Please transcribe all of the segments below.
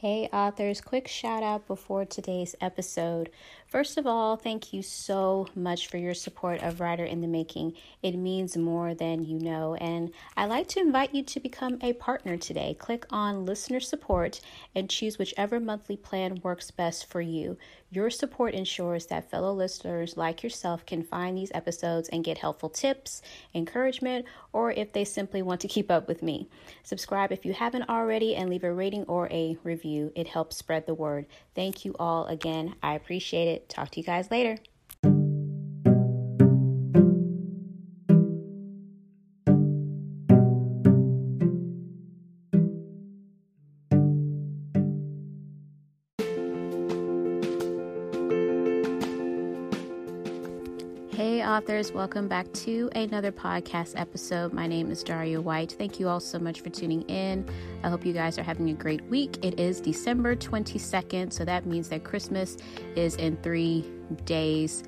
Hey, authors, quick shout out before today's episode. First of all, thank you so much for your support of Writer in the Making. It means more than you know, and I'd like to invite you to become a partner today. Click on listener support and choose whichever monthly plan works best for you. Your support ensures that fellow listeners like yourself can find these episodes and get helpful tips, encouragement, or if they simply want to keep up with me. Subscribe if you haven't already and leave a rating or a review. It helps spread the word. Thank you all again. I appreciate it. Talk to you guys later. Hey, authors, welcome back to another podcast episode. My name is Daria White. Thank you all so much for tuning in. I hope you guys are having a great week. It is December 22nd, so that means that Christmas is in three days.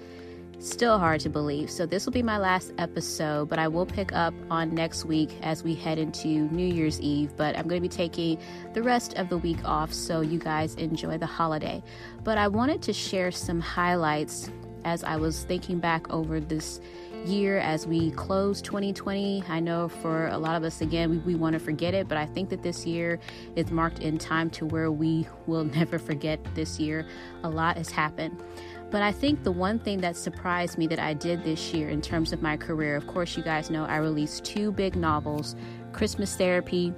Still hard to believe. So, this will be my last episode, but I will pick up on next week as we head into New Year's Eve. But I'm going to be taking the rest of the week off, so you guys enjoy the holiday. But I wanted to share some highlights as I was thinking back over this year as we close 2020. I know for a lot of us, again, we, we want to forget it, but I think that this year is marked in time to where we will never forget this year. A lot has happened. But I think the one thing that surprised me that I did this year in terms of my career, of course, you guys know I released two big novels Christmas Therapy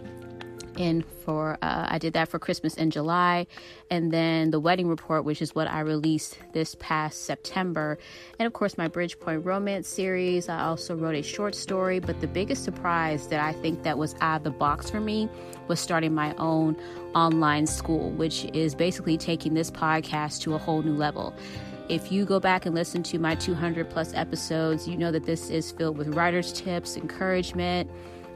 in for uh, i did that for christmas in july. And then the wedding report which is what i released this past september. And of course my bridgepoint romance series. I also wrote a short story. But the biggest surprise that i think that was out of the box for me was starting my own online school which is basically taking this podcast to a whole new level. If you go back and listen to my 200 plus episodes, you know that this is filled with writer's tips, encouragement,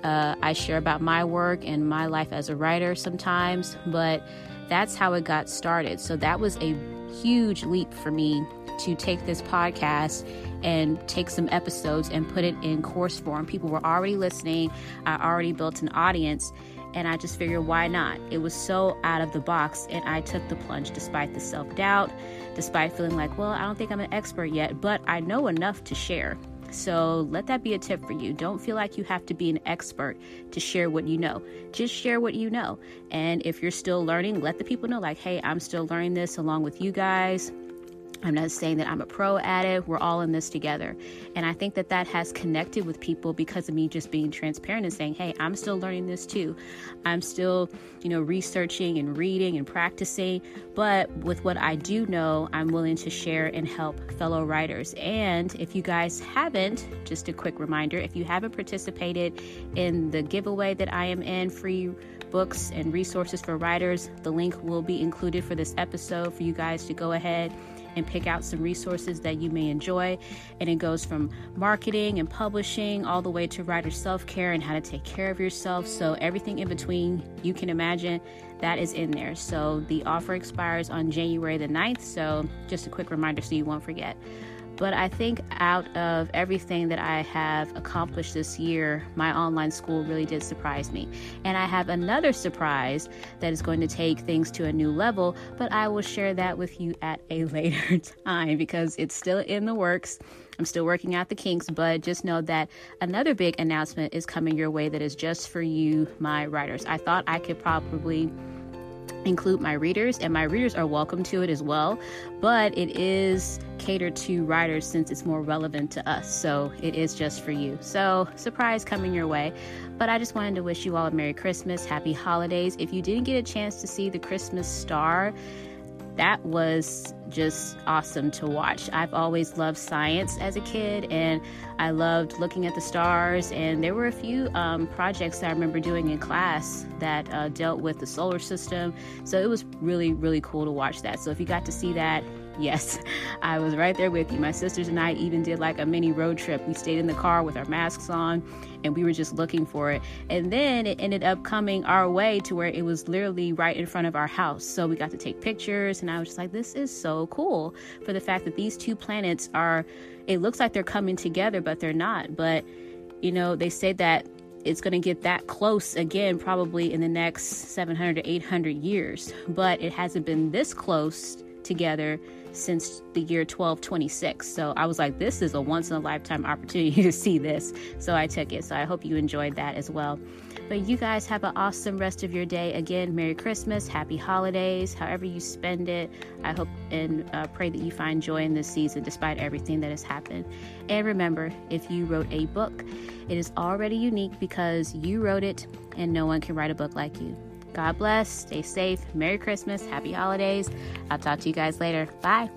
uh, I share about my work and my life as a writer sometimes, but that's how it got started. So that was a huge leap for me to take this podcast and take some episodes and put it in course form. People were already listening, I already built an audience. And I just figured, why not? It was so out of the box, and I took the plunge despite the self doubt, despite feeling like, well, I don't think I'm an expert yet, but I know enough to share. So let that be a tip for you. Don't feel like you have to be an expert to share what you know. Just share what you know. And if you're still learning, let the people know, like, hey, I'm still learning this along with you guys. I'm not saying that I'm a pro at it. We're all in this together. And I think that that has connected with people because of me just being transparent and saying, hey, I'm still learning this too. I'm still, you know, researching and reading and practicing. But with what I do know, I'm willing to share and help fellow writers. And if you guys haven't, just a quick reminder if you haven't participated in the giveaway that I am in, free books and resources for writers, the link will be included for this episode for you guys to go ahead and pick out some resources that you may enjoy. And it goes from marketing and publishing all the way to writer self care and how to take care of yourself. So, everything in between you can imagine that is in there. So, the offer expires on January the 9th. So, just a quick reminder so you won't forget. But I think out of everything that I have accomplished this year, my online school really did surprise me. And I have another surprise that is going to take things to a new level, but I will share that with you at a later time because it's still in the works. I'm still working out the kinks, but just know that another big announcement is coming your way that is just for you, my writers. I thought I could probably include my readers, and my readers are welcome to it as well. But it is catered to writers since it's more relevant to us. So it is just for you. So, surprise coming your way. But I just wanted to wish you all a Merry Christmas, Happy Holidays. If you didn't get a chance to see the Christmas star, that was just awesome to watch. I've always loved science as a kid, and I loved looking at the stars. And there were a few um, projects that I remember doing in class that uh, dealt with the solar system. So it was really, really cool to watch that. So if you got to see that, Yes, I was right there with you. My sisters and I even did like a mini road trip. We stayed in the car with our masks on and we were just looking for it. And then it ended up coming our way to where it was literally right in front of our house. So we got to take pictures and I was just like, this is so cool for the fact that these two planets are, it looks like they're coming together, but they're not. But, you know, they say that it's going to get that close again, probably in the next 700 to 800 years. But it hasn't been this close together since the year 1226. So I was like, this is a once in a lifetime opportunity to see this. So I took it. So I hope you enjoyed that as well. But you guys have an awesome rest of your day. Again, Merry Christmas, Happy Holidays, however you spend it. I hope and uh, pray that you find joy in this season despite everything that has happened. And remember, if you wrote a book, it is already unique because you wrote it and no one can write a book like you. God bless. Stay safe. Merry Christmas. Happy holidays. I'll talk to you guys later. Bye.